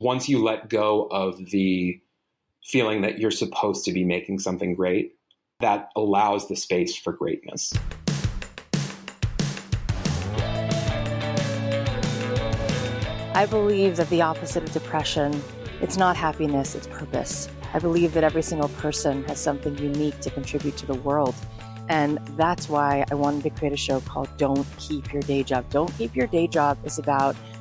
once you let go of the feeling that you're supposed to be making something great, that allows the space for greatness. I believe that the opposite of depression, it's not happiness, it's purpose. I believe that every single person has something unique to contribute to the world. And that's why I wanted to create a show called Don't Keep Your Day Job. Don't Keep Your Day Job is about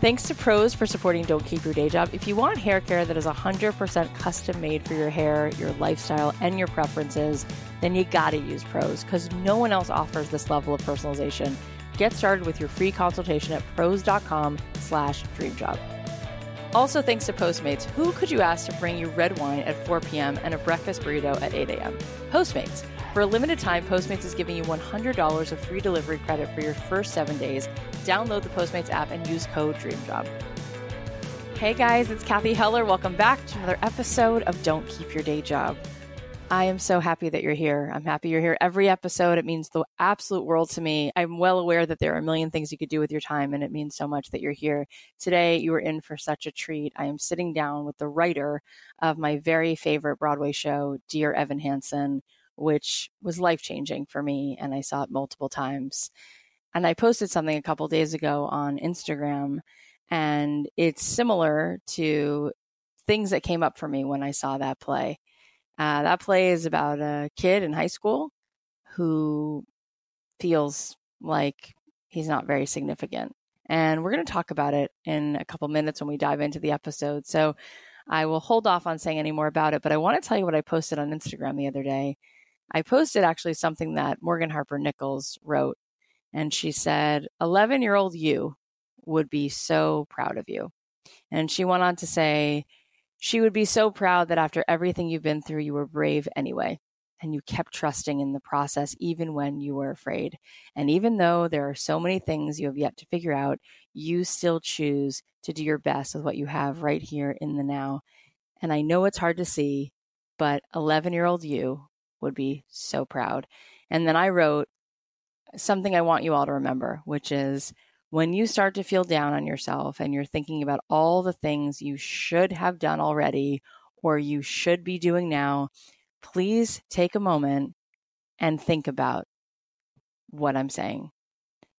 Thanks to Prose for supporting Don't Keep Your Day Job. If you want hair care that is 100% custom made for your hair, your lifestyle, and your preferences, then you gotta use Prose because no one else offers this level of personalization. Get started with your free consultation at prose.com slash dreamjob. Also, thanks to Postmates, who could you ask to bring you red wine at 4 p.m. and a breakfast burrito at 8 a.m.? Postmates. For a limited time, Postmates is giving you $100 of free delivery credit for your first seven days. Download the Postmates app and use code DREAMJOB. Hey guys, it's Cathy Heller. Welcome back to another episode of Don't Keep Your Day Job. I am so happy that you're here. I'm happy you're here every episode. It means the absolute world to me. I'm well aware that there are a million things you could do with your time, and it means so much that you're here. Today, you are in for such a treat. I am sitting down with the writer of my very favorite Broadway show, Dear Evan Hansen, which was life changing for me, and I saw it multiple times. And I posted something a couple days ago on Instagram, and it's similar to things that came up for me when I saw that play. Uh, that play is about a kid in high school who feels like he's not very significant. And we're going to talk about it in a couple minutes when we dive into the episode. So I will hold off on saying any more about it, but I want to tell you what I posted on Instagram the other day. I posted actually something that Morgan Harper Nichols wrote, and she said, 11 year old you would be so proud of you. And she went on to say, she would be so proud that after everything you've been through, you were brave anyway. And you kept trusting in the process even when you were afraid. And even though there are so many things you have yet to figure out, you still choose to do your best with what you have right here in the now. And I know it's hard to see, but 11 year old you would be so proud. And then I wrote something I want you all to remember, which is when you start to feel down on yourself and you're thinking about all the things you should have done already or you should be doing now, please take a moment and think about what I'm saying.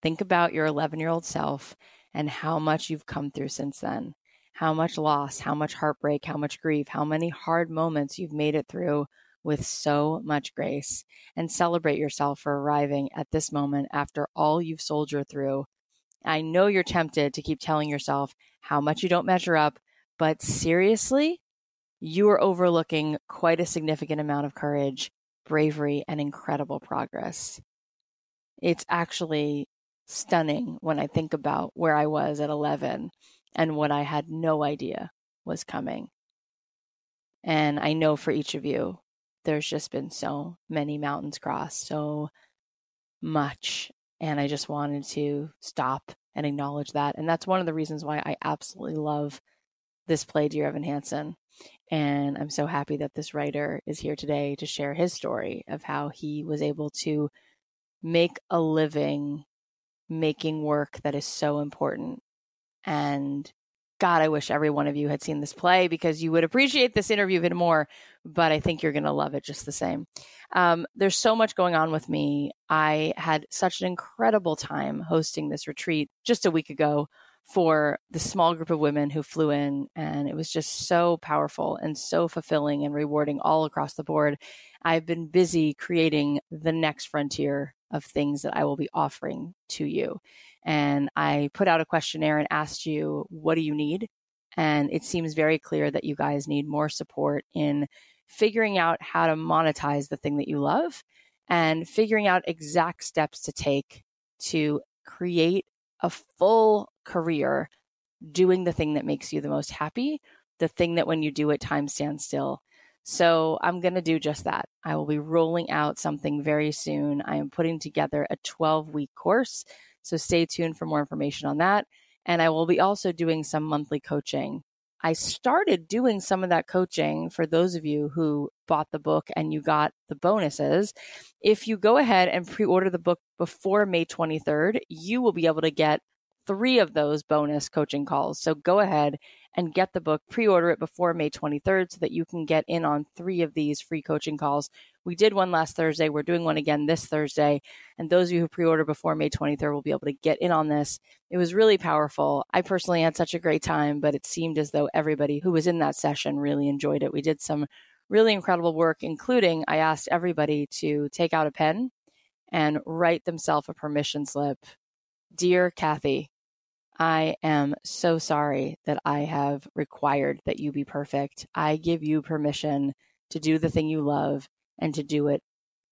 Think about your 11 year old self and how much you've come through since then. How much loss, how much heartbreak, how much grief, how many hard moments you've made it through with so much grace. And celebrate yourself for arriving at this moment after all you've soldiered through I know you're tempted to keep telling yourself how much you don't measure up, but seriously, you are overlooking quite a significant amount of courage, bravery, and incredible progress. It's actually stunning when I think about where I was at 11 and what I had no idea was coming. And I know for each of you, there's just been so many mountains crossed, so much and I just wanted to stop and acknowledge that. And that's one of the reasons why I absolutely love this play, Dear Evan Hansen. And I'm so happy that this writer is here today to share his story of how he was able to make a living making work that is so important. And God, I wish every one of you had seen this play because you would appreciate this interview even more, but I think you're going to love it just the same. Um, there's so much going on with me. I had such an incredible time hosting this retreat just a week ago for the small group of women who flew in, and it was just so powerful and so fulfilling and rewarding all across the board. I've been busy creating the next frontier of things that I will be offering to you. And I put out a questionnaire and asked you, what do you need? And it seems very clear that you guys need more support in figuring out how to monetize the thing that you love and figuring out exact steps to take to create a full career doing the thing that makes you the most happy, the thing that when you do it, time stands still. So I'm going to do just that. I will be rolling out something very soon. I am putting together a 12 week course. So stay tuned for more information on that. And I will be also doing some monthly coaching. I started doing some of that coaching for those of you who bought the book and you got the bonuses. If you go ahead and pre order the book before May 23rd, you will be able to get three of those bonus coaching calls. So go ahead and get the book, pre order it before May 23rd so that you can get in on three of these free coaching calls. We did one last Thursday. We're doing one again this Thursday. And those of you who pre order before May 23rd will be able to get in on this. It was really powerful. I personally had such a great time, but it seemed as though everybody who was in that session really enjoyed it. We did some really incredible work, including I asked everybody to take out a pen and write themselves a permission slip. Dear Cathy, I am so sorry that I have required that you be perfect. I give you permission to do the thing you love and to do it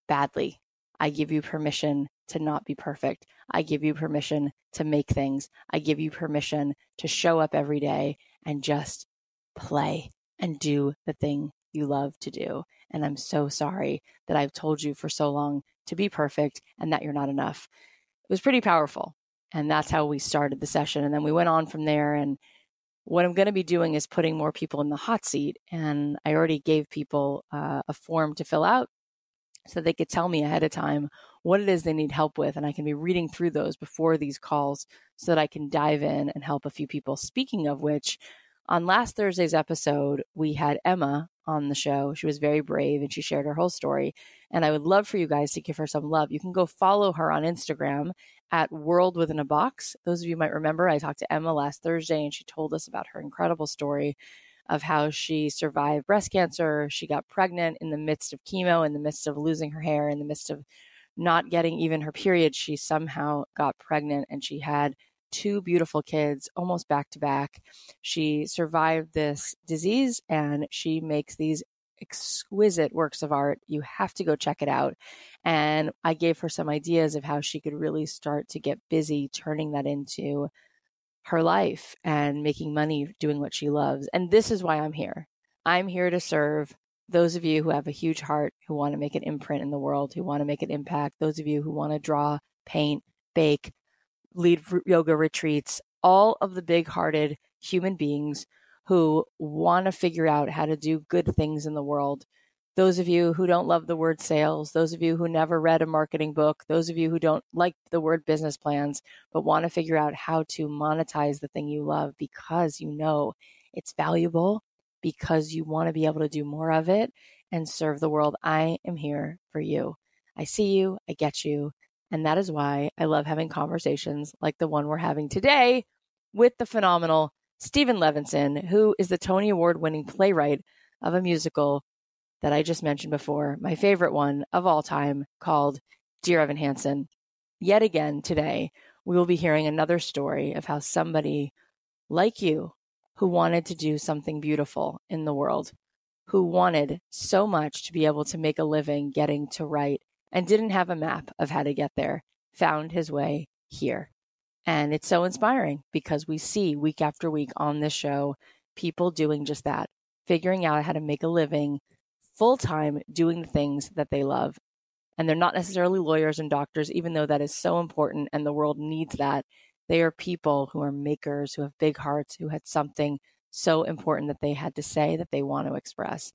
badly. I give you permission to not be perfect. I give you permission to make things. I give you permission to show up every day and just play and do the thing you love to do. And I'm so sorry that I've told you for so long to be perfect and that you're not enough. It was pretty powerful. And that's how we started the session. And then we went on from there. And what I'm going to be doing is putting more people in the hot seat. And I already gave people uh, a form to fill out so they could tell me ahead of time what it is they need help with. And I can be reading through those before these calls so that I can dive in and help a few people. Speaking of which, on last Thursday's episode, we had Emma on the show. She was very brave and she shared her whole story. And I would love for you guys to give her some love. You can go follow her on Instagram at World Within a Box. Those of you might remember, I talked to Emma last Thursday and she told us about her incredible story of how she survived breast cancer. She got pregnant in the midst of chemo, in the midst of losing her hair, in the midst of not getting even her period. She somehow got pregnant and she had two beautiful kids almost back to back. She survived this disease and she makes these exquisite works of art. You have to go check it out. And I gave her some ideas of how she could really start to get busy turning that into her life and making money doing what she loves. And this is why I'm here. I'm here to serve those of you who have a huge heart, who want to make an imprint in the world, who want to make an impact, those of you who want to draw, paint, bake, lead yoga retreats, all of the big hearted human beings who want to figure out how to do good things in the world. Those of you who don't love the word sales, those of you who never read a marketing book, those of you who don't like the word business plans, but want to figure out how to monetize the thing you love because you know it's valuable, because you want to be able to do more of it and serve the world. I am here for you. I see you, I get you. And that is why I love having conversations like the one we're having today with the phenomenal Steven Levenson, who is the Tony Award winning playwright of a musical that I just mentioned before, my favorite one of all time, called Dear Evan Hansen. Yet again today, we will be hearing another story of how somebody like you, who wanted to do something beautiful in the world, who wanted so much to be able to make a living getting to write and didn't have a map of how to get there, found his way here. And it's so inspiring because we see week after week on this show people doing just that, figuring out how to make a living full time doing the things that they love. And they're not necessarily lawyers and doctors, even though that is so important and the world needs that. They are people who are makers, who have big hearts, who had something so important that they had to say that they want to express.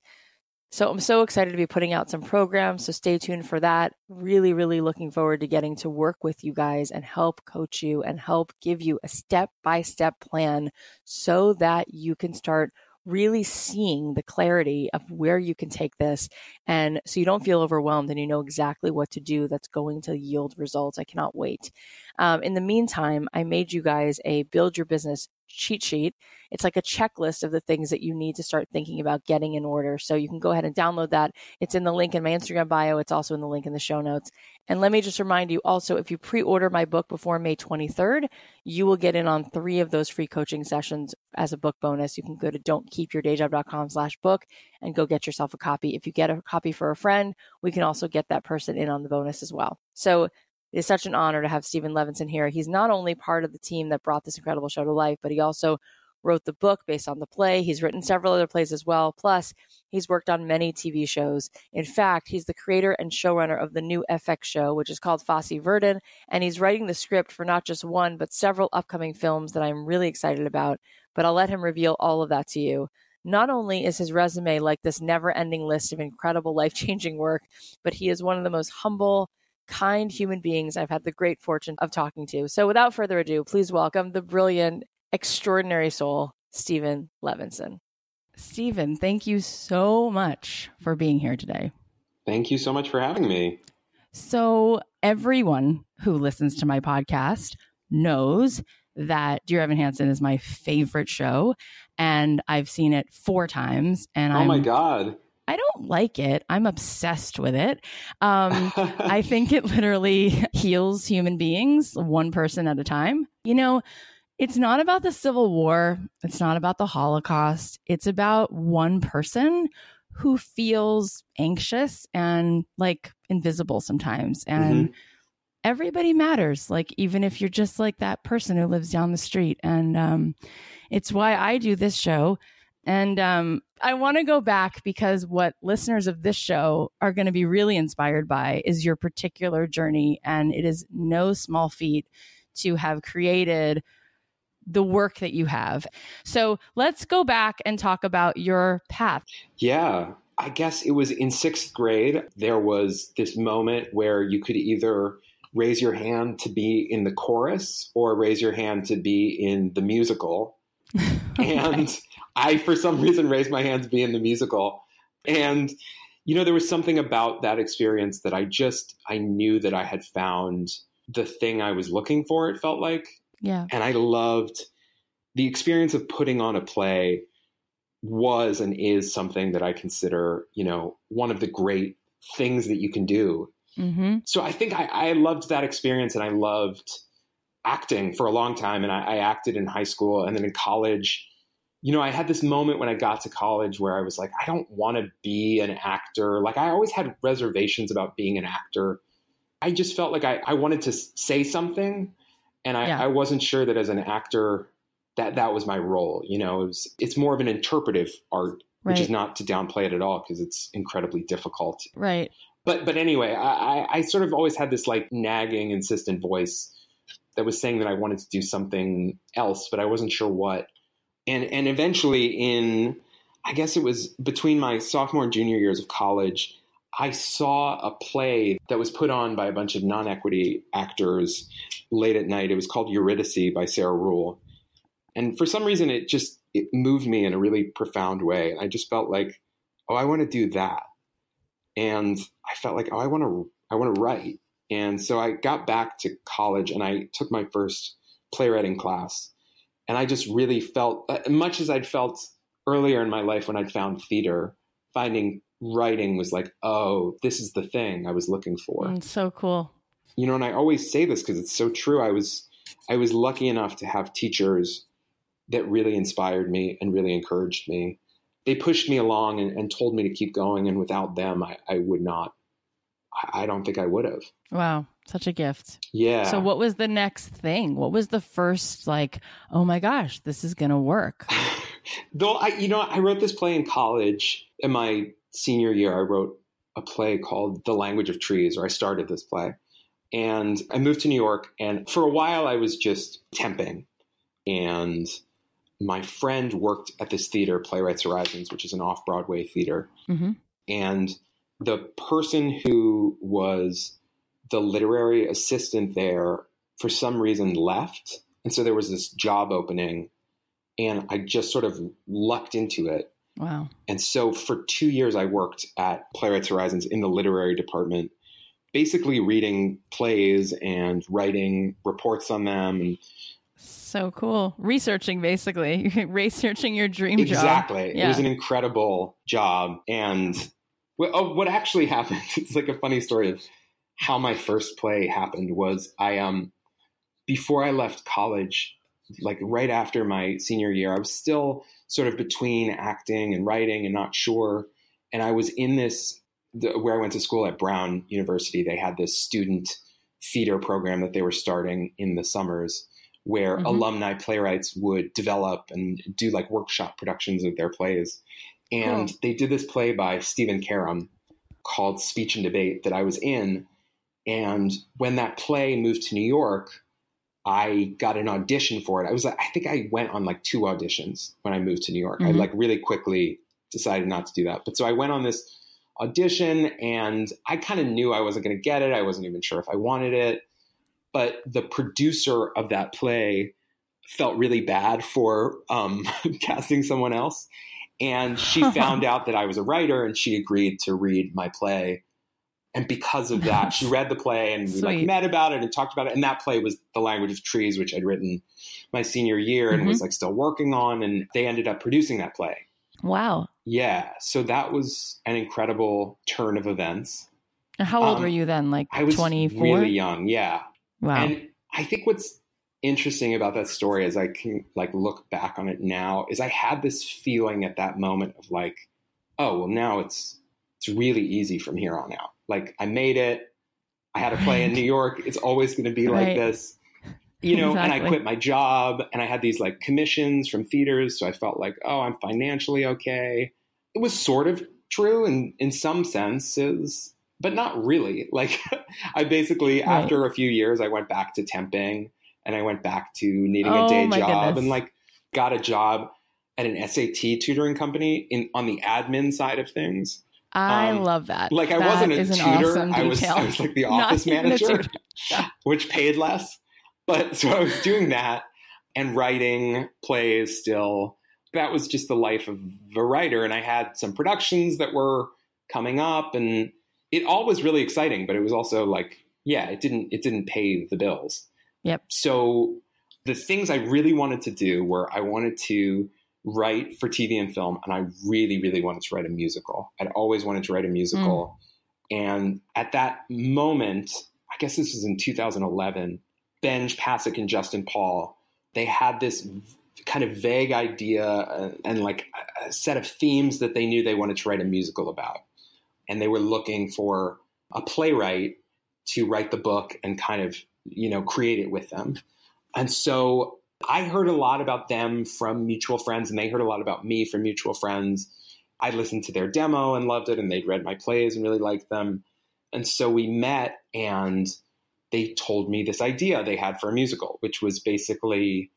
So I'm so excited to be putting out some programs. So stay tuned for that. Really, really looking forward to getting to work with you guys and help coach you and help give you a step by step plan so that you can start really seeing the clarity of where you can take this and so you don't feel overwhelmed and you know exactly what to do that's going to yield results. I cannot wait. Um, in the meantime, I made you guys a build your business cheat sheet. It's like a checklist of the things that you need to start thinking about getting in order. So you can go ahead and download that. It's in the link in my Instagram bio. It's also in the link in the show notes. And let me just remind you also, if you pre order my book before May 23rd, you will get in on three of those free coaching sessions as a book bonus. You can go to don'tkeepyourdayjob.com slash book and go get yourself a copy. If you get a copy for a friend, we can also get that person in on the bonus as well. So it is such an honor to have Steven Levenson here. He's not only part of the team that brought this incredible show to life, but he also wrote the book based on the play. He's written several other plays as well. Plus, he's worked on many TV shows. In fact, he's the creator and showrunner of the new FX show, which is called Fosse Verdon. And he's writing the script for not just one, but several upcoming films that I'm really excited about. But I'll let him reveal all of that to you. Not only is his resume like this never ending list of incredible life changing work, but he is one of the most humble, kind human beings I've had the great fortune of talking to. So without further ado, please welcome the brilliant extraordinary soul, Steven Levenson. Steven, thank you so much for being here today. Thank you so much for having me. So, everyone who listens to my podcast knows that Dear Evan Hansen is my favorite show, and I've seen it four times. And oh I'm, my god, I don't like it. I'm obsessed with it. Um, I think it literally heals human beings one person at a time. You know, it's not about the Civil War. It's not about the Holocaust. It's about one person who feels anxious and like invisible sometimes. And mm-hmm. everybody matters. Like, even if you're just like that person who lives down the street. And um, it's why I do this show. And um, I want to go back because what listeners of this show are going to be really inspired by is your particular journey. And it is no small feat to have created the work that you have. So let's go back and talk about your path. Yeah. I guess it was in sixth grade, there was this moment where you could either raise your hand to be in the chorus or raise your hand to be in the musical. okay. And I, for some reason, raised my hand to be in the musical. And, you know, there was something about that experience that I just, I knew that I had found the thing I was looking for, it felt like. Yeah. And I loved the experience of putting on a play was and is something that I consider, you know, one of the great things that you can do. Mm-hmm. So I think I, I, loved that experience and I loved acting for a long time. And I, I acted in high school and then in college. You know, I had this moment when I got to college where I was like, I don't want to be an actor. Like, I always had reservations about being an actor. I just felt like I, I wanted to say something, and I, yeah. I wasn't sure that as an actor that that was my role. You know, it was, it's more of an interpretive art, right. which is not to downplay it at all because it's incredibly difficult. Right. But but anyway, I, I sort of always had this like nagging, insistent voice that was saying that I wanted to do something else, but I wasn't sure what. And and eventually, in I guess it was between my sophomore and junior years of college, I saw a play that was put on by a bunch of non equity actors late at night. It was called Eurydice by Sarah Ruhl. And for some reason, it just it moved me in a really profound way. I just felt like, oh, I want to do that. And I felt like, oh, I want to I want to write. And so I got back to college and I took my first playwriting class. And I just really felt, uh, much as I'd felt earlier in my life when I'd found theater, finding writing was like, oh, this is the thing I was looking for. Mm, so cool. You know, and I always say this because it's so true. I was I was lucky enough to have teachers that really inspired me and really encouraged me. They pushed me along and, and told me to keep going, and without them, I, I would not. I, I don't think I would have. Wow, such a gift. Yeah. So, what was the next thing? What was the first like? Oh my gosh, this is gonna work. Though I, you know, I wrote this play in college in my senior year, I wrote a play called The Language of Trees, or I started this play. And I moved to New York, and for a while I was just temping. And my friend worked at this theater, Playwrights Horizons, which is an off Broadway theater. Mm-hmm. And the person who was the literary assistant there, for some reason, left. And so there was this job opening, and I just sort of lucked into it Wow. And so for two years, I worked at Playwrights Horizons in the literary department, basically reading plays and writing reports on them. And So cool. Researching basically, researching your dream exactly. job. Exactly. Yeah. It was an incredible job. And oh, what actually happened, it's like a funny story of how my first play happened was I, um, before I left college, like right after my senior year, I was still sort of between acting and writing and not sure. And I was in this, the, where I went to school at Brown University, they had this student theater program that they were starting in the summers where mm-hmm. alumni playwrights would develop and do like workshop productions of their plays. And cool. they did this play by Stephen Karam called Speech and Debate that I was in. And when that play moved to New York, I got an audition for it. I was like, I think I went on like two auditions when I moved to New York. Mm-hmm. I like really quickly decided not to do that. But so I went on this audition and I kind of knew I wasn't going to get it. I wasn't even sure if I wanted it. But the producer of that play felt really bad for um, casting someone else. And she found out that I was a writer and she agreed to read my play. And because of that, she read the play and we Sweet. like met about it and talked about it. And that play was The Language of Trees, which I'd written my senior year and mm-hmm. was like still working on. And they ended up producing that play. Wow. Yeah. So that was an incredible turn of events. How old um, were you then? Like I was 24? really young. Yeah. Wow. And I think what's interesting about that story as I can like look back on it now is I had this feeling at that moment of like, oh, well now it's it's really easy from here on out. Like I made it. I had a play in New York. It's always going to be like this. You know, exactly. and I quit my job and I had these like commissions from theaters, so I felt like, oh, I'm financially okay. It was sort of true in in some senses, but not really. Like I basically right. after a few years I went back to temping and I went back to needing oh, a day job goodness. and like got a job at an SAT tutoring company in on the admin side of things. I um, love that. Like I that wasn't a tutor. Awesome I was I was like the office manager, which paid less. But so I was doing that and writing plays still. That was just the life of a writer. And I had some productions that were coming up and it all was really exciting, but it was also like, yeah, it didn't it didn't pay the bills. Yep. So the things I really wanted to do were I wanted to write for TV and film, and I really, really wanted to write a musical. I'd always wanted to write a musical. Mm. And at that moment, I guess this was in 2011, Benj Pasek and Justin Paul, they had this kind of vague idea uh, and like a set of themes that they knew they wanted to write a musical about. And they were looking for a playwright to write the book and kind of, you know, create it with them. And so I heard a lot about them from mutual friends, and they heard a lot about me from mutual friends. I listened to their demo and loved it, and they'd read my plays and really liked them. And so we met, and they told me this idea they had for a musical, which was basically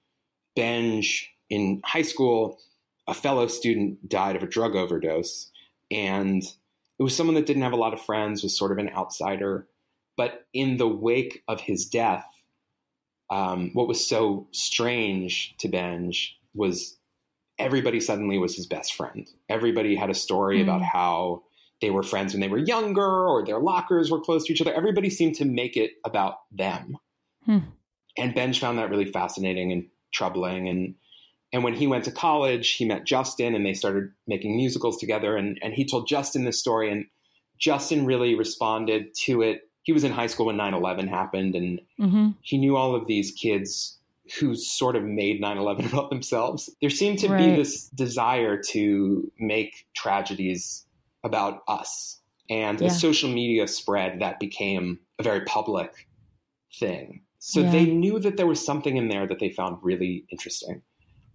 Benj in high school. A fellow student died of a drug overdose, and it was someone that didn't have a lot of friends, was sort of an outsider. But in the wake of his death, um, what was so strange to Benj was everybody suddenly was his best friend. Everybody had a story mm. about how they were friends when they were younger or their lockers were close to each other. Everybody seemed to make it about them. Hmm. And Benj found that really fascinating and troubling. And and when he went to college, he met Justin and they started making musicals together. And, and he told Justin this story, and Justin really responded to it he was in high school when 9-11 happened and mm-hmm. he knew all of these kids who sort of made 9-11 about themselves there seemed to right. be this desire to make tragedies about us and yeah. as social media spread that became a very public thing so yeah. they knew that there was something in there that they found really interesting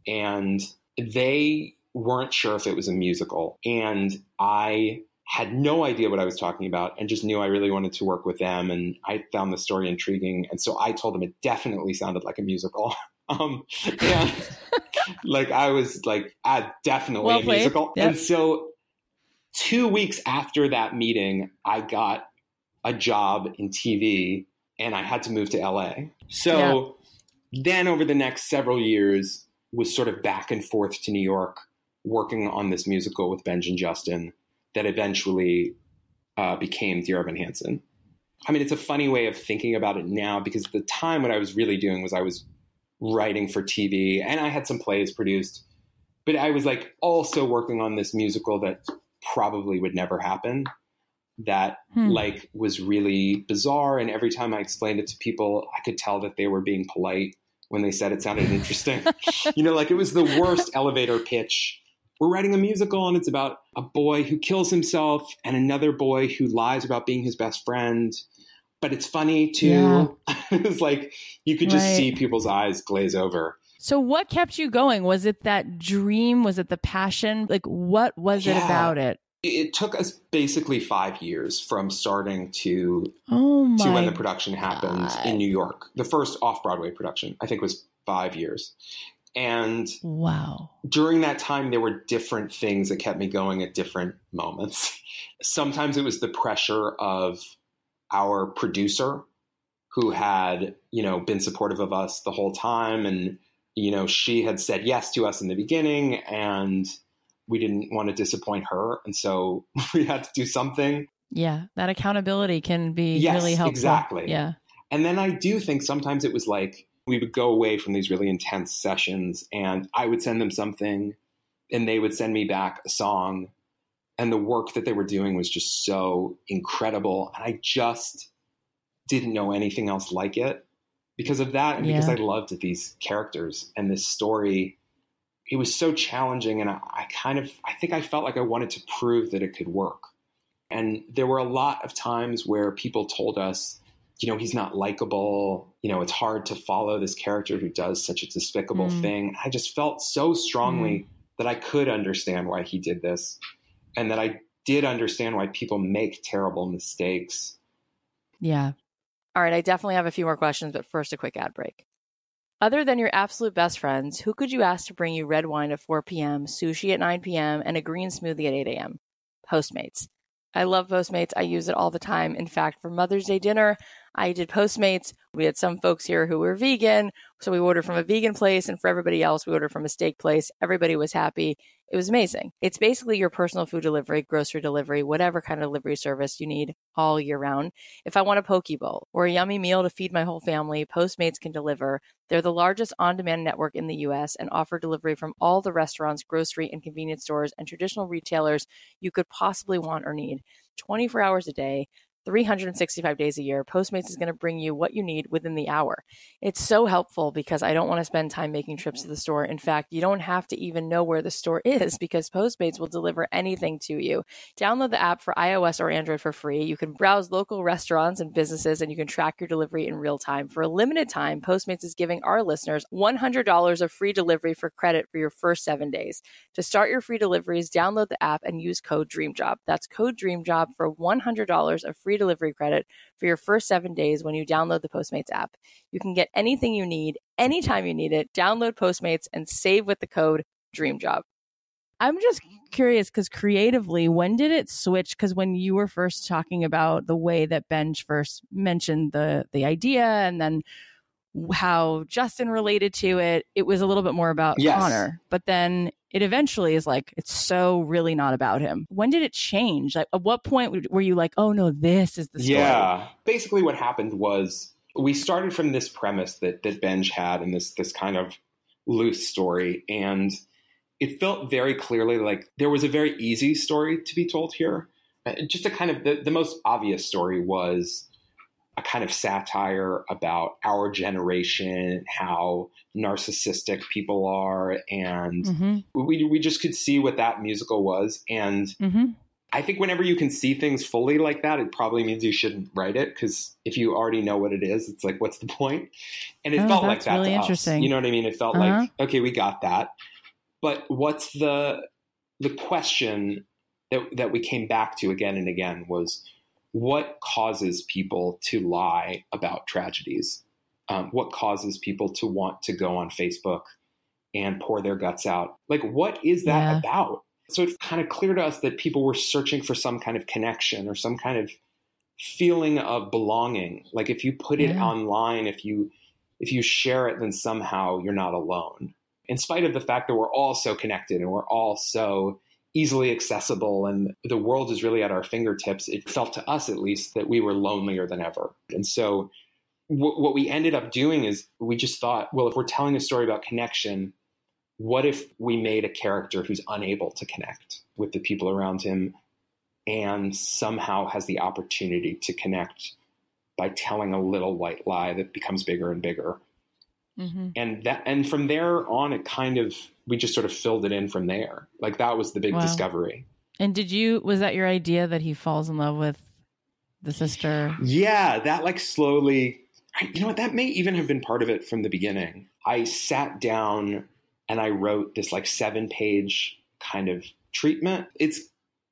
and they weren't sure if it was a musical and i had no idea what I was talking about and just knew I really wanted to work with them. And I found the story intriguing. And so I told them it definitely sounded like a musical. um, and like I was like, ah, definitely well a musical. Yep. And so two weeks after that meeting, I got a job in TV and I had to move to LA. So yeah. then over the next several years was sort of back and forth to New York working on this musical with Benj and Justin that eventually uh, became Dear Evan Hansen. I mean, it's a funny way of thinking about it now because at the time, what I was really doing was I was writing for TV, and I had some plays produced. But I was like also working on this musical that probably would never happen. That Hmm. like was really bizarre, and every time I explained it to people, I could tell that they were being polite when they said it sounded interesting. you know, like it was the worst elevator pitch. We're writing a musical, and it's about a boy who kills himself and another boy who lies about being his best friend. But it's funny too. it was like you could just Right. see people's eyes glaze over. So what kept you going? Was it that dream? Was it the passion? Like what was it about it? It took us basically five years from starting to Oh my to when the production happened God. in New York. The first off Broadway production, I think, was five years. And Wow. during that time, there were different things that kept me going at different moments. Sometimes it was the pressure of our producer who had, you know, been supportive of us the whole time. And, you know, she had said yes to us in the beginning and we didn't want to disappoint her. And so we had to do something. Yeah, that accountability can be Yes, really helpful. exactly. Yeah. And then I do think sometimes it was like we would go away from these really intense sessions and I would send them something and they would send me back a song. And the work that they were doing was just so incredible. And I just didn't know anything else like it because of that and because I loved these characters and this story. It was so challenging. And I, I kind of, I think I felt like I wanted to prove that it could work. And there were a lot of times where people told us, you know, he's not likable. You know, it's hard to follow this character who does such a despicable Mm. thing. I just felt so strongly that I could understand why he did this and that I did understand why people make terrible mistakes. Yeah. All right, I definitely have a few more questions, but first, a quick ad break. Other than your absolute best friends, who could you ask to bring you red wine at 4 p.m., sushi at 9 p.m., and a green smoothie at 8 a.m.? Postmates. I love Postmates. I use it all the time. In fact, for Mother's Day dinner, I did Postmates. We had some folks here who were vegan, so we ordered from a vegan place, and for everybody else, we ordered from a steak place. Everybody was happy. It was amazing. It's basically your personal food delivery, grocery delivery, whatever kind of delivery service you need all year round. If I want a poke bowl or a yummy meal to feed my whole family, Postmates can deliver. They're the largest on demand network in the US and offer delivery from all the restaurants, grocery, and convenience stores and traditional retailers you could possibly want or need 24 hours a day. 365 days a year, Postmates is going to bring you what you need within the hour. It's so helpful because I don't want to spend time making trips to the store. In fact, you don't have to even know where the store is because Postmates will deliver anything to you. Download the app for iOS or Android for free. You can browse local restaurants and businesses and you can track your delivery in real time. For a limited time, Postmates is giving our listeners $100 of free delivery for credit for your first seven days. To start your free deliveries, download the app and use code DREAMJOB. That's code DREAMJOB for $100 of free delivery credit for your first seven days when you download the Postmates app. You can get anything you need anytime you need it. Download Postmates and save with the code DREAMJOB. I'm just curious because creatively, when did it switch? Because when you were first talking about the way that Benj first mentioned the the idea, and then how Justin related to it, it was a little bit more about Yes. Connor. But then it eventually is like it's so really not about him. When did it change? Like, at what point were you like, oh no, this is the story? Yeah. Basically, what happened was we started from this premise that that Benj had and this this kind of loose story, and it felt very clearly like there was a very easy story to be told here. Uh, Just a kind of the, the most obvious story was a kind of satire about our generation, how narcissistic people are, and Mm-hmm. we we just could see what that musical was, and Mm-hmm. I think whenever you can see things fully like that, it probably means you shouldn't write it because if you already know what it is, it's like, what's the point? And it Oh, felt like that really to us. interesting. You know what I mean? It felt Uh-huh. like, okay, we got that. But what's the the question that that we came back to again and again was what causes people to lie about tragedies? Um, what causes people to want to go on Facebook and pour their guts out? Like, what is that Yeah. about? So it's kind of clear to us that people were searching for some kind of connection or some kind of feeling of belonging. Like if you put it online, if you if you share it, then somehow you're not alone. In spite of the fact that we're all so connected and we're all so easily accessible and the world is really at our fingertips, it felt to us at least that we were lonelier than ever. And so what we ended up doing is we just thought, well, if we're telling a story about connection, what if we made a character who's unable to connect with the people around him and somehow has the opportunity to connect by telling a little white lie that becomes bigger and bigger. Mm-hmm. And that and from there on it kind of we just sort of filled it in from there. Like that was the big wow. discovery. And did you was that your idea that he falls in love with the sister? Yeah, that like slowly you know what that may even have been part of it from the beginning. I sat down and I wrote this like 7 page kind of treatment. It's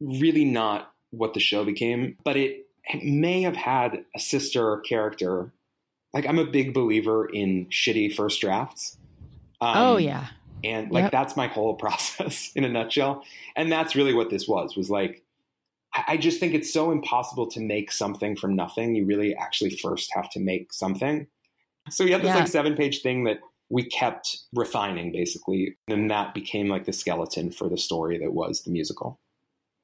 really not what the show became, but it, it may have had a sister character. Like I'm a big believer in shitty first drafts. Um, oh yeah. And like yep. that's my whole process in a nutshell. And that's really what this was, was like I just think it's so impossible to make something from nothing. You really actually first have to make something. So we had this yeah. like seven page thing that we kept refining basically. And that became like the skeleton for the story that was the musical.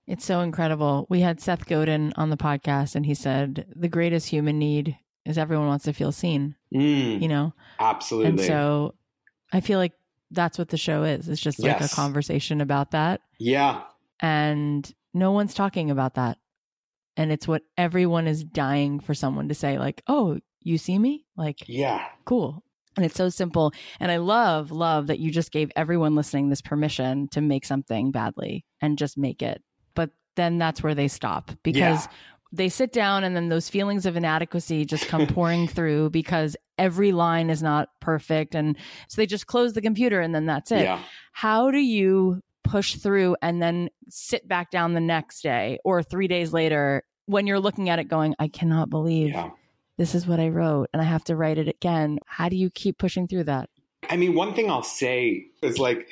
It's so incredible. We had Seth Godin on the podcast, and he said the greatest human need is everyone wants to feel seen. Mm, you know, absolutely. And so, I feel like that's what the show is. It's just like yes. a conversation about that. Yeah. And no one's talking about that, and it's what everyone is dying for someone to say, like, "Oh, you see me?" Like, yeah, cool. And it's so simple. And I love, love that you just gave everyone listening this permission to make something badly and just make it But then that's where they stop because yeah. they sit down and then those feelings of inadequacy just come pouring through because every line is not perfect. And so they just close the computer and then that's it. Yeah. How do you push through and then sit back down the next day or three days later when you're looking at it going, I cannot believe yeah. this is what I wrote and I have to write it again? How do you keep pushing through that? I mean, one thing I'll say is like,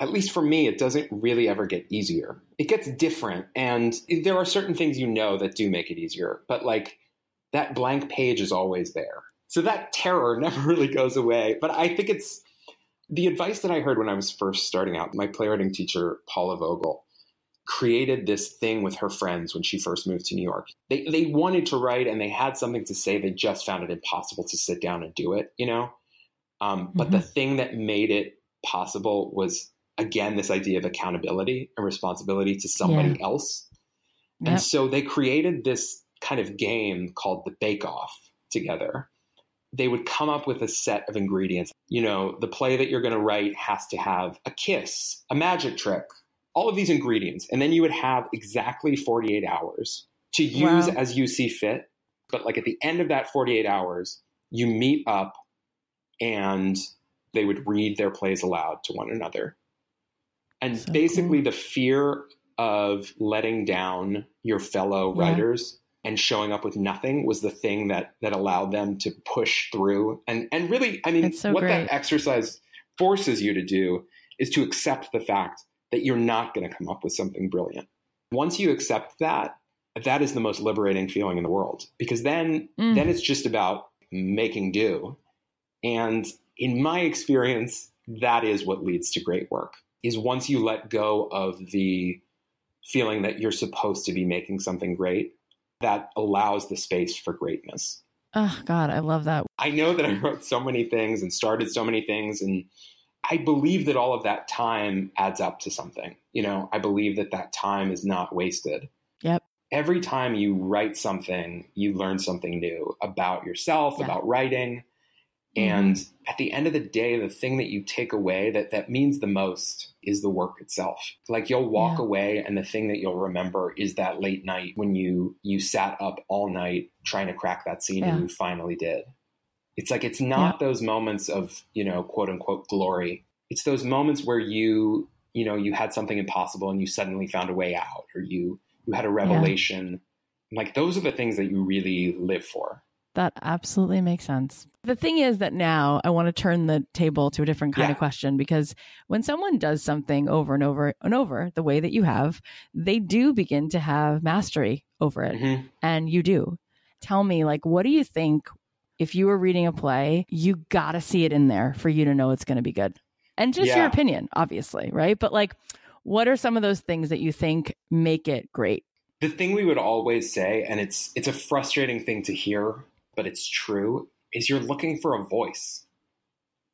at least for me, it doesn't really ever get easier. It gets different. And there are certain things you know that do make it easier, but like that blank page is always there. So that terror never really goes away. But I think it's the advice that I heard when I was first starting out. My playwriting teacher, Paula Vogel, created this thing with her friends when she first moved to New York. They, they wanted to write and they had something to say. They just found it impossible to sit down and do it, you know? Um, but mm-hmm. the thing that made it possible was again this idea of accountability and responsibility to somebody yeah. else. Yep. And so they created this kind of game called the Bake Off together. They would come up with a set of ingredients. You know, the play that you're going to write has to have a kiss, a magic trick, all of these ingredients. And then you would have exactly 48 hours to use wow. as you see fit. But like at the end of that 48 hours, you meet up and they would read their plays aloud to one another. And so basically, cool. the fear of letting down your fellow yeah. writers and showing up with nothing was the thing that that allowed them to push through. And and really, I mean, so what great. that exercise forces you to do is to accept the fact that you're not going to come up with something brilliant. Once you accept that, that is the most liberating feeling in the world because then mm. then it's just about making do. And in my experience, that is what leads to great work is once you let go of the feeling that you're supposed to be making something great, that allows the space for greatness. Oh, God, I love that. I know that I wrote so many things and started so many things. And I believe that all of that time adds up to something. You know, I believe that that time is not wasted. Yep. Every time you write something, you learn something new about yourself, yeah. about writing. And mm-hmm. at the end of the day, the thing that you take away that, that means the most is the work itself. Like you'll walk yeah. away and the thing that you'll remember is that late night when you you sat up all night trying to crack that scene yeah. and you finally did. It's like it's not yeah. those moments of, you know, quote unquote glory. It's those moments where you, you know, you had something impossible and you suddenly found a way out or you you had a revelation. Like those are the things that you really live for. That absolutely makes sense. The thing is that now I want to turn the table to a different kind yeah. of question because when someone does something over and over and over the way that you have, they do begin to have mastery over it. Mm-hmm. And you do. Tell me, like, what do you think if you were reading a play, you got to see it in there for you to know it's going to be good? And just yeah. your opinion, obviously, right? But like, what are some of those things that you think make it great? The thing we would always say, and it's it's a frustrating thing to hear but it's true, is you're looking for a voice.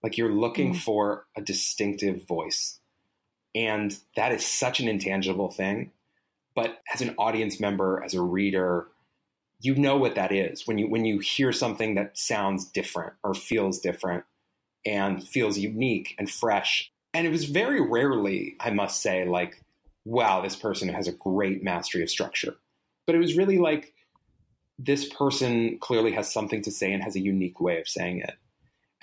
Like you're looking Mm. for a distinctive voice. And that is such an intangible thing. But as an audience member, as a reader, you know what that is when you when you hear something that sounds different or feels different and feels unique and fresh. And it was very rarely, I must say, like, wow, this person has a great mastery of structure. But it was really like this person clearly has something to say and has a unique way of saying it.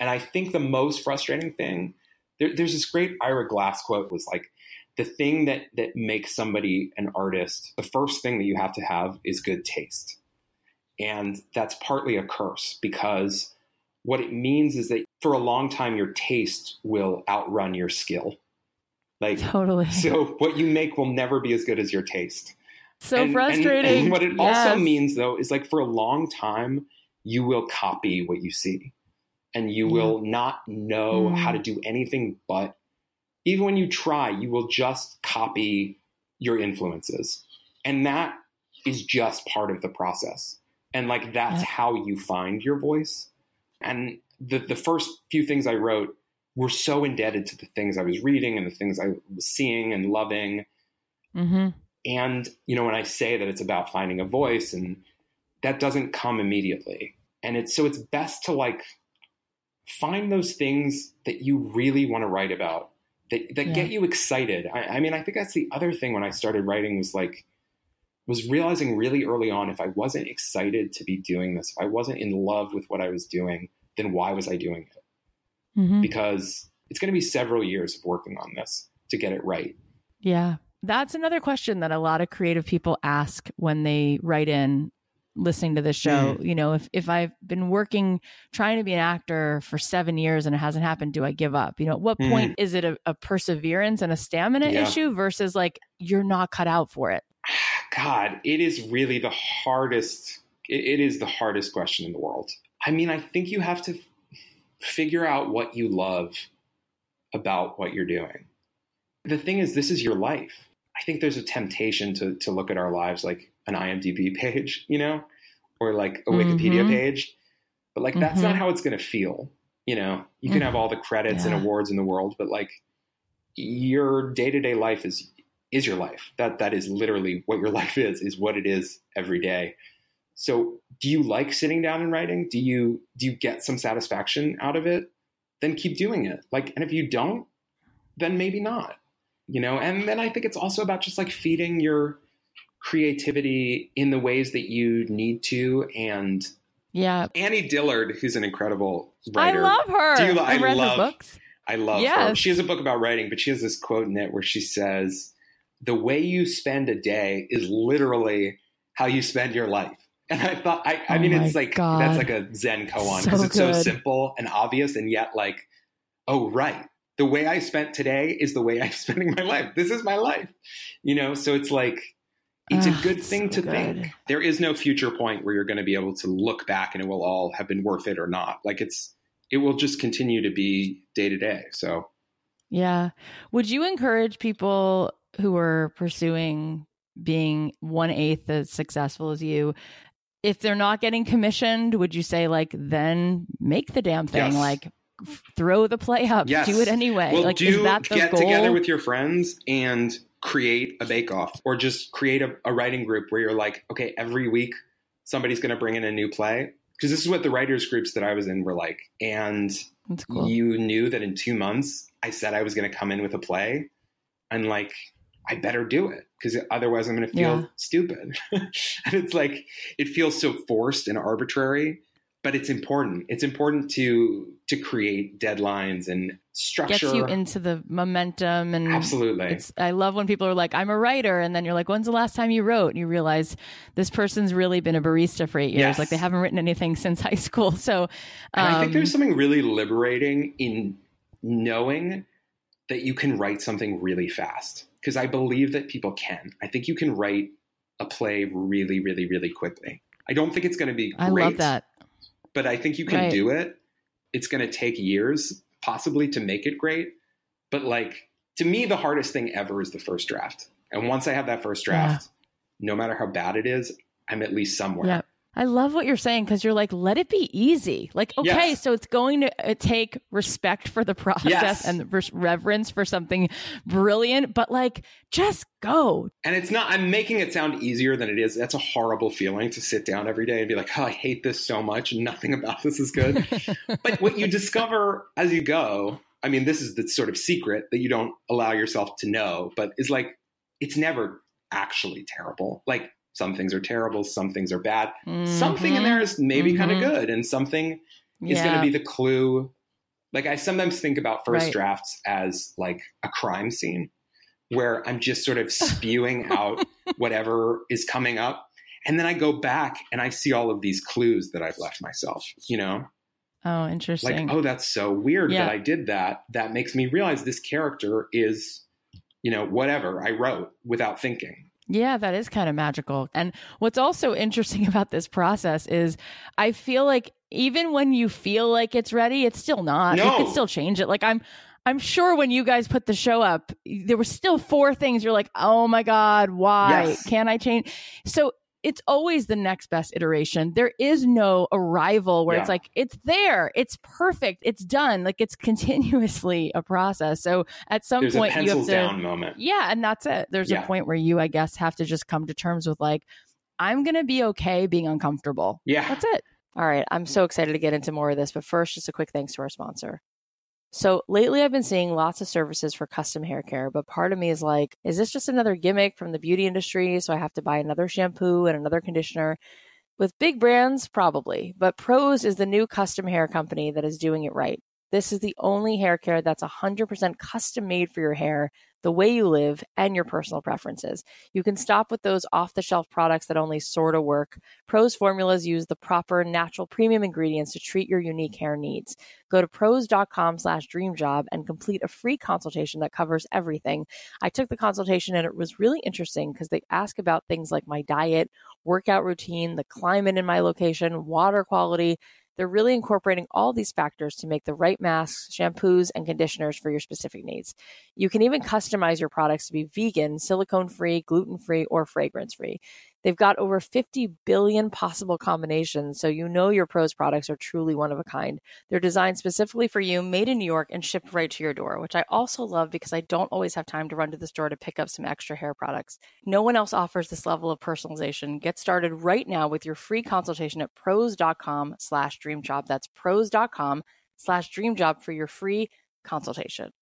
And I think the most frustrating thing, there, there's this great Ira Glass quote was like, the thing that that makes somebody an artist, the first thing that you have to have is good taste. And that's partly a curse because what it means is that for a long time your taste will outrun your skill. Like Totally. so what you make will never be as good as your taste. So And- and- frustrating. And, what it also means, though, is like for a long time, you will copy what you see, and you Yeah. will not know Mm. how to do anything but. Even when you try, you will just copy your influences, and that is just part of the process. And like that's Yeah. how you find your voice. And the the first few things I wrote were so indebted to the things I was reading and the things I was seeing and loving. hmm And, you know, when I say that it's about finding a voice and that doesn't come immediately. And it's so it's best to like find those things that you really want to write about that, that Yeah. get you excited. I, I mean, I think that's the other thing when I started writing was like, was realizing really early on if I wasn't excited to be doing this, if I wasn't in love with what I was doing, then why was I doing it? hmm Because it's going to be several years of working on this to get it right. Yeah. That's another question that a lot of creative people ask when they write in listening to this show. Mm. You know, if if I've been working trying to be an actor for 7 years and it hasn't happened, do I give up? You know, at what Mm. point is it a, a perseverance and a stamina Yeah. issue versus like you're not cut out for it? God, it is really the hardest. It, it is the hardest question in the world. I mean, I think you have to f- figure out what you love about what you're doing. The thing is, this is your life. I think there's a temptation to to look at our lives like an IMDb page, you know, or like a Wikipedia Mhm. page. But like that's not Mhm. how it's going to feel. You know, you can Mhm. have all the credits and awards in the world, but like your day to day life is is your life. That that is literally what your life is. Is what it is every day. So, do you like sitting down and writing? Do you do you get some satisfaction out of it? Then keep doing it. Like, and if you don't, then maybe not. You know. And then I think it's also about just like feeding your creativity in the ways that you need to. And Yeah. Annie Dillard, who's an incredible writer I love her. Do you I read love- her books. I love her. She has a book about writing, but she has this quote in it where she says, "The way you spend a day is literally how you spend your life." And I thought, I, I Oh mean, it's like God. that's like a Zen koan So because it's so simple and obvious, and yet like, oh right, the way I spent today is the way I'm spending my life. This is my life, you know. So it's like. It's a ah, good it's thing so to think. There is no future point where you're going to be able to look back and it will all have been worth it or not. Like it's, it will just continue to be day to day. So Yeah. Would you encourage people who are pursuing being one eighth as successful as you? If they're not getting commissioned, would you say like then make the damn thing? Yes. Like throw the play up, Yes. do it anyway. Well, like do is that the get goal? together with your friends and create a bake off or just create a, a writing group where you're like, okay, every week somebody's going to bring in a new play. Because this is what the writers groups that I was in were like. And cool. you knew that in two months I said I was going to come in with a play and like, I better do it because otherwise I'm going to feel Yeah. stupid. and it's like, it feels so forced and arbitrary, but it's important. It's important to to create deadlines and structure. Gets you into the momentum and Absolutely. It's I love when people are like, I'm a writer, and then you're like, when's the last time you wrote? And you realize this person's really been a barista for eight years. Yes. Like they haven't written anything since high school. So And I think um, there's something really liberating in knowing that you can write something really fast. Because I believe that people can. I think you can write a play really, really, really quickly. I don't think it's going to be great, I love that. But I think you can Right. do it. It's going to take years, possibly, to make it great. But like to me, the hardest thing ever is the first draft. And once I have that first draft, no matter how bad it is, I'm at least somewhere. Yeah. I love what you're saying because you're like, let it be easy. Like, okay, yes. so it's going to uh, take respect for the process yes. and reverence for something brilliant, but like, just go. And it's not, I'm making it sound easier than it is. That's a horrible feeling to sit down every day and be like, oh, I hate this so much. Nothing about this is good. but what you discover as you go, I mean, this is the sort of secret that you don't allow yourself to know, but is like, it's never actually terrible. Like, some things are terrible, some things are bad. Mm-hmm. Something in there is maybe mm-hmm. kind of good, and something is going to be the clue. Like I sometimes think about first right. drafts as like a crime scene where I'm just sort of spewing out whatever is coming up. And then I go back and I see all of these clues that I've left myself, you know? Oh, interesting. Like, oh, that's so weird yeah. that I did that. That makes me realize this character is, you know, whatever I wrote without thinking. Yeah, that is kind of magical. And what's also interesting about this process is I feel like even when you feel like it's ready, it's still not. No. You can still change it. Like I'm I'm sure when you guys put the show up, there were still four things you're like, "Oh my god, why? Yes. Can I change?" So it's always the next best iteration. There is no arrival where yeah. it's like, it's there, it's perfect, it's done. Like it's continuously a process. So at some There's point, you have to, down moment. Yeah, and that's it. There's yeah. a point where you, I guess, have to just come to terms with like, I'm gonna be okay being uncomfortable. Yeah. That's it. All right. I'm so excited to get into more of this, but first, just a quick thanks to our sponsor. So lately, I've been seeing lots of services for custom hair care, but part of me is like, is this just another gimmick from the beauty industry? So I have to buy another shampoo and another conditioner. With big brands, probably, but Prose is the new custom hair company that is doing it right. This is the only hair care that's 100% custom made for your hair the way you live, and your personal preferences. You can stop with those off the shelf products that only sort of work. Prose formulas use the proper natural premium ingredients to treat your unique hair needs. Go to prose.com slash dream job and complete a free consultation that covers everything. I took the consultation and it was really interesting because they ask about things like my diet, workout routine, the climate in my location, water quality, they're really incorporating all these factors to make the right masks, shampoos, and conditioners for your specific needs. You can even customize your products to be vegan, silicone free, gluten free, or fragrance free. They've got over 50 billion possible combinations, so you know your Prose products are truly one of a kind. They're designed specifically for you, made in New York, and shipped right to your door, which I also love because I don't always have time to run to the store to pick up some extra hair products. No one else offers this level of personalization. Get started right now with your free consultation at prose.com slash dreamjob. That's prose.com slash dreamjob for your free consultation.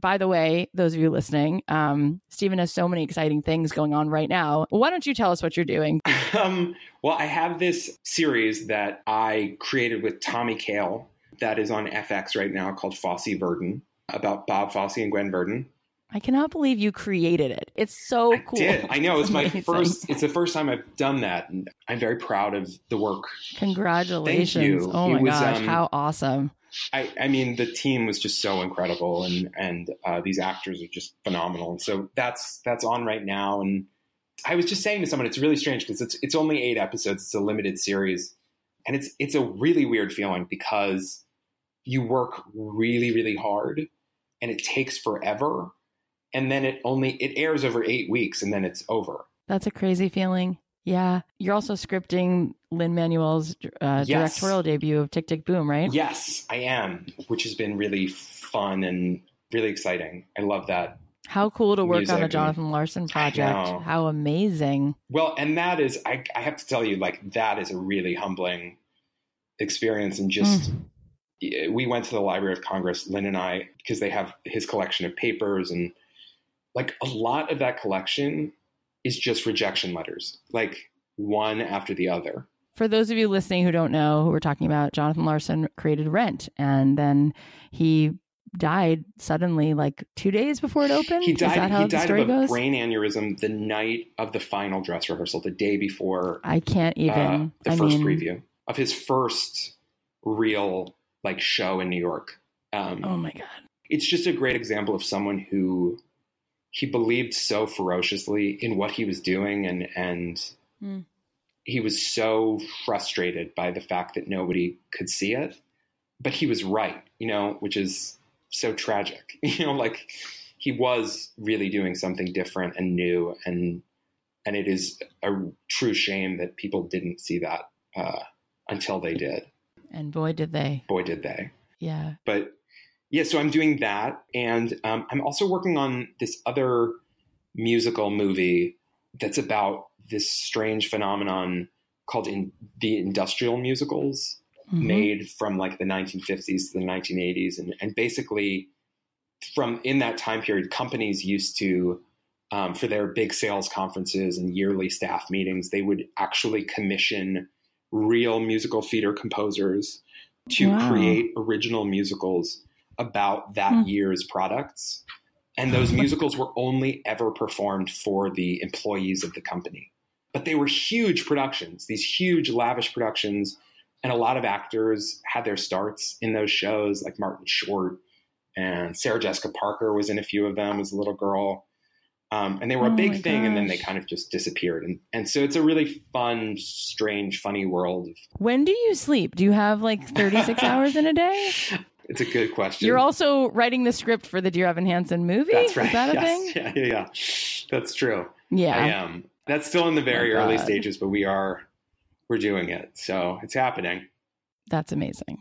By the way, those of you listening, um, Steven has so many exciting things going on right now. Why don't you tell us what you're doing? Um, well, I have this series that I created with Tommy Kail that is on FX right now called Fosse Verdon about Bob Fosse and Gwen Verdon. I cannot believe you created it. It's so I cool. Did. I know it's my first. It's the first time I've done that, and I'm very proud of the work. Congratulations! Oh my was, gosh, um, how awesome! I, I mean, the team was just so incredible, and and uh, these actors are just phenomenal. And so that's that's on right now. And I was just saying to someone, it's really strange because it's it's only eight episodes. It's a limited series, and it's it's a really weird feeling because you work really really hard, and it takes forever, and then it only it airs over eight weeks, and then it's over. That's a crazy feeling. Yeah. You're also scripting Lin Manuel's uh, yes. directorial debut of Tick Tick Boom, right? Yes, I am, which has been really fun and really exciting. I love that. How cool to work on a Jonathan Larson project. How amazing. Well, and that is, I, I, have to tell you, like, that is a really humbling experience. And just, mm. we went to the Library of Congress, Lin and I, because they have his collection of papers. And like a lot of that collection is just rejection letters, like one after the other. For those of you listening who don't know who we're talking about, Jonathan Larson created Rent, and then he died suddenly, like two days before it opened. He died. he died of a goes? brain aneurysm the night of the final dress rehearsal, the day before. I can't even. Uh, the I first mean, preview of his first real like show in New York. Um, oh my god! It's just a great example of someone who he believed so ferociously in what he was doing and and mm. he was so frustrated by the fact that nobody could see it but he was right you know which is so tragic you know like he was really doing something different and new and and it is a true shame that people didn't see that uh, until they did. And boy, did they. Boy, did they. Yeah. But yeah, so I'm doing that. And um, I'm also working on this other musical movie that's about this strange phenomenon called in the industrial musicals mm-hmm. made from like the 1950s to the 1980s and, and basically from in that time period companies used to um, for their big sales conferences and yearly staff meetings they would actually commission real musical theater composers to wow. create original musicals about that mm. year's products and those musicals were only ever performed for the employees of the company. But they were huge productions, these huge, lavish productions. And a lot of actors had their starts in those shows, like Martin Short and Sarah Jessica Parker was in a few of them as a little girl. Um, and they were a oh big thing, gosh. and then they kind of just disappeared. And and so it's a really fun, strange, funny world. When do you sleep? Do you have like thirty six hours in a day? It's a good question. You're also writing the script for the Dear Evan Hansen movie. That's right. Is that yes. a thing? Yeah, yeah, yeah. That's true. Yeah, I am. That's still in the very oh early stages, but we are we're doing it, so it's happening. That's amazing.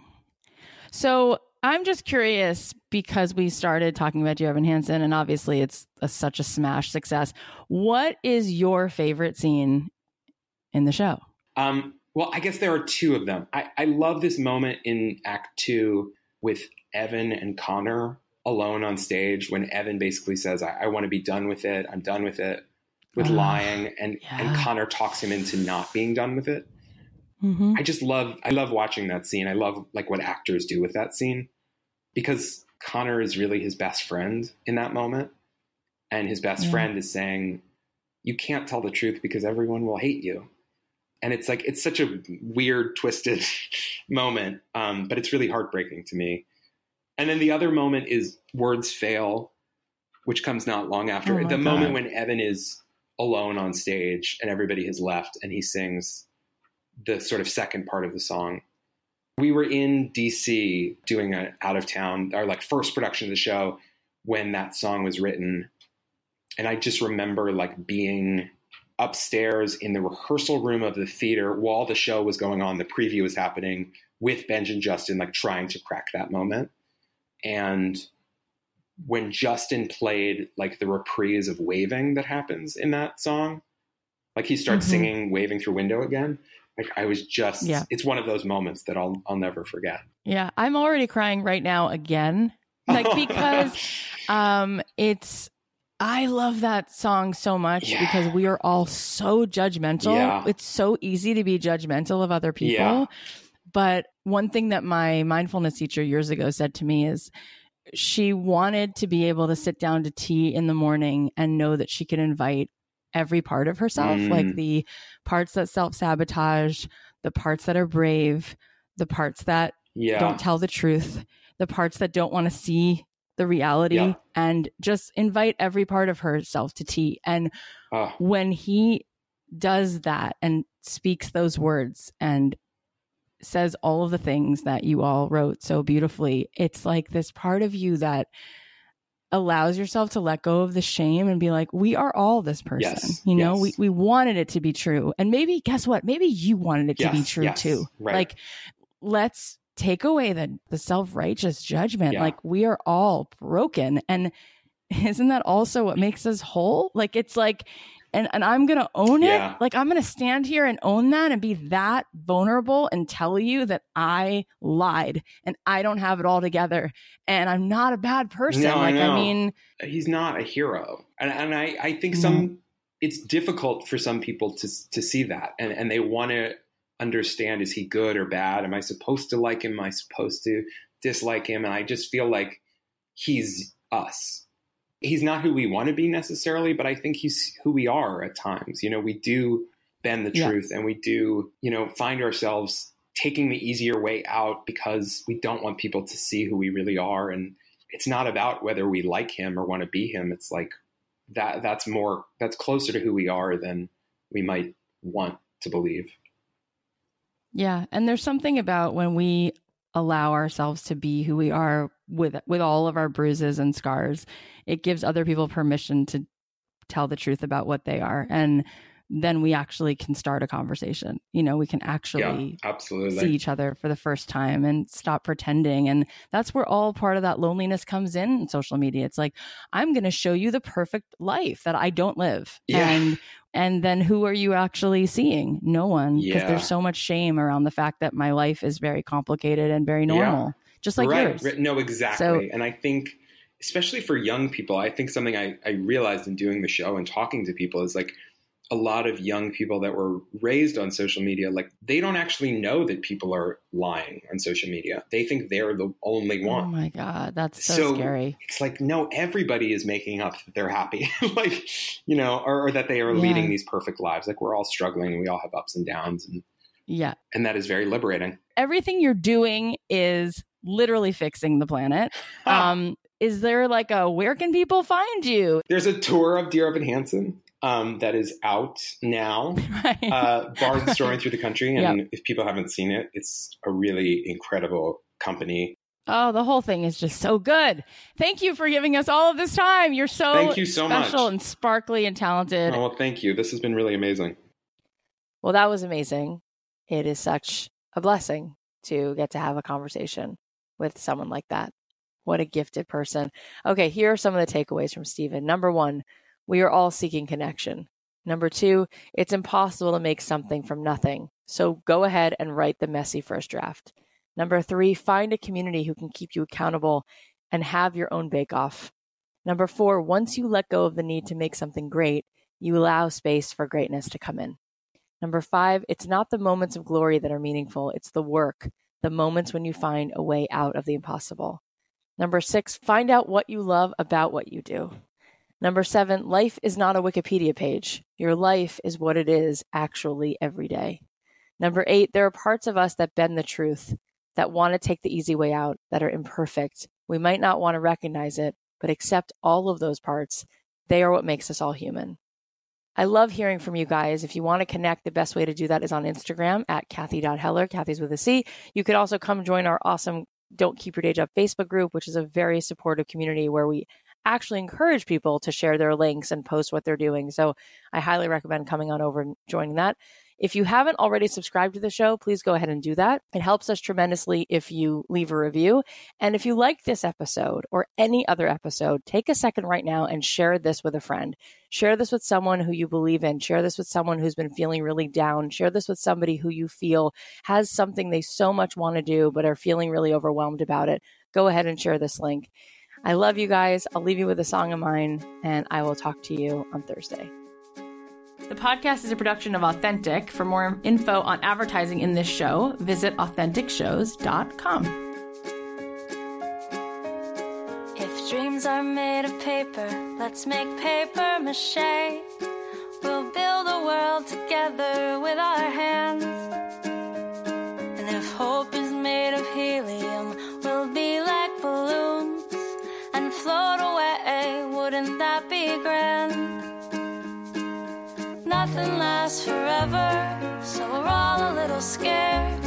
So I'm just curious because we started talking about Dear Evan Hansen, and obviously it's a, such a smash success. What is your favorite scene in the show? Um, well, I guess there are two of them. I, I love this moment in Act Two with Evan and Connor alone on stage when Evan basically says, I, I want to be done with it. I'm done with it with uh, lying. And, yeah. and Connor talks him into not being done with it. Mm-hmm. I just love, I love watching that scene. I love like what actors do with that scene because Connor is really his best friend in that moment. And his best yeah. friend is saying, you can't tell the truth because everyone will hate you and it's like it's such a weird twisted moment um, but it's really heartbreaking to me. And then the other moment is words fail which comes not long after. Oh the God. moment when evan is alone on stage and everybody has left and he sings the sort of second part of the song. We were in dc doing an out of town our like first production of the show when that song was written. And i just remember like being upstairs in the rehearsal room of the theater while the show was going on. The preview was happening with Benj and Justin, like trying to crack that moment. And when Justin played like the reprise of Waving that happens in that song, like he starts mm-hmm. singing Waving Through Window again. Like I was just yeah. it's one of those moments that I'll I'll never forget. Yeah. I'm already crying right now again. Like because um it's I love that song so much yeah. because we are all so judgmental. Yeah. It's so easy to be judgmental of other people. Yeah. But one thing that my mindfulness teacher years ago said to me is she wanted to be able to sit down to tea in the morning and know that she could invite every part of herself, mm. like the parts that self sabotage, the parts that are brave, the parts that don't tell the truth, the parts that don't want to see the reality yeah. and just invite every part of herself to tea. And uh. when he does that and speaks those words and says all of the things that you all wrote so beautifully, it's like this part of you that allows yourself to let go of the shame and be like, we are all this person. Yes. You know, yes. we, we wanted it to be true. And maybe, guess what? Maybe you wanted it yes. to be true too. Right. Like, let's take away the the self-righteous judgment. Yeah. like we are all broken. And isn't that also what makes us whole? Like it's like and and I'm going to own it. Yeah. like I'm going to stand here and own that and be that vulnerable and tell you that I lied and I don't have it all together. And I'm not a bad person. No, like I, I, mean he's not a hero. And and I I think mm-hmm. some it's difficult for some people to to see that. And and they want to understand is he good or bad? Am I supposed to like him? Am I supposed to dislike him? And I just feel like he's us. He's not who we want to be necessarily, but I think he's who we are at times. You know, we do bend the yeah. truth and we do, you know, find ourselves taking the easier way out because we don't want people to see who we really are. And it's not about whether we like him or want to be him. It's like that that's more that's closer to who we are than we might want to believe. Yeah, and there's something about when we allow ourselves to be who we are with with all of our bruises and scars, it gives other people permission to tell the truth about what they are. And then we actually can start a conversation. You know, we can actually yeah, absolutely. see each other for the first time and stop pretending. And that's where all part of that loneliness comes in, in social media. It's like, I'm going to show you the perfect life that I don't live. Yeah. And and then who are you actually seeing? No one. Because Yeah. there's so much shame around the fact that my life is very complicated and very normal. Just like right, yours. right. No, exactly. So- and I think, especially for young people, I think something I, I realized in doing the show and talking to people is like a lot of young people that were raised on social media, like they don't actually know that people are lying on social media. They think they're the only Oh one. my God. That's so, So- scary. It's like, no, everybody is making up that they're happy, like, you know, or, or that they are Yeah. leading these perfect lives. Like we're all struggling. We all have ups and downs. And, Yeah. and that is very liberating. Everything you're doing is literally fixing the planet. Um, is there like a where can people find you? There's a tour of Dear Evan Hansen um, that is out now. Right. uh, Barnes touring through the country, and if people haven't seen it, it's a really incredible company. Oh, the whole thing is just so good. Thank you for giving us all of this time. You're so Thank you so much. and sparkly and talented. Oh, well, thank you. This has been really amazing. Well, that was amazing. It is such a blessing to get to have a conversation with someone like that. What a gifted person. Okay, here are some of the takeaways from Steven. Number one, we are all seeking connection. Number two, it's impossible to make something from nothing. So go ahead and write the messy first draft. Number three, find a community who can keep you accountable and have your own bake off. Number four, once you let go of the need to make something great, you allow space for greatness to come in. Number five, it's not the moments of glory that are meaningful, it's the work, the moments when you find a way out of the impossible. Number six, find out what you love about what you do. Number seven, life is not a Wikipedia page. Your life is what it is actually every day. Number eight, there are parts of us that bend the truth, that want to take the easy way out, that are imperfect. We might not want to recognize it, but accept all of those parts. They are what makes us all human. I love hearing from you guys. If you want to connect, the best way to do that is on Instagram at Cathy.Heller. Cathy's with a C. You could also come join our awesome Don't Keep Your Day Job Facebook group, which is a very supportive community where we actually encourage people to share their links and post what they're doing. So I highly recommend coming on over and joining that. If you haven't already subscribed to the show, please go ahead and do that. It helps us tremendously if you leave a review. And if you like this episode or any other episode, take a second right now and share this with a friend. Share this with someone who you believe in. Share this with someone who's been feeling really down. Share this with somebody who you feel has something they so much want to do, but are feeling really overwhelmed about it. Go ahead and share this link. I love you guys. I'll leave you with a song of mine, and I will talk to you on Thursday. The podcast is a production of Authentic. For more info on advertising in this show, visit AuthenticShows.com. If dreams are made of paper, let's make paper mache. We'll build a world together with our hands. And if hope grand? Nothing lasts forever, so we're all a little scared.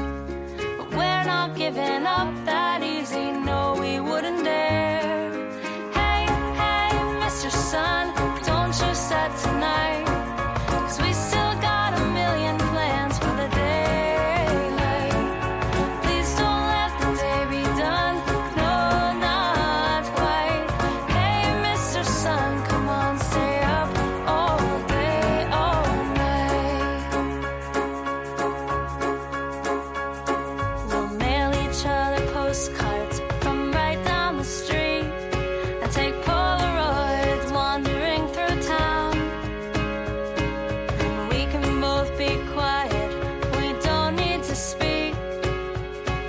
But we're not giving up that easy, no, we wouldn't dare. Hey, hey, Mr. Sun, don't you set tonight.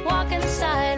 walk inside.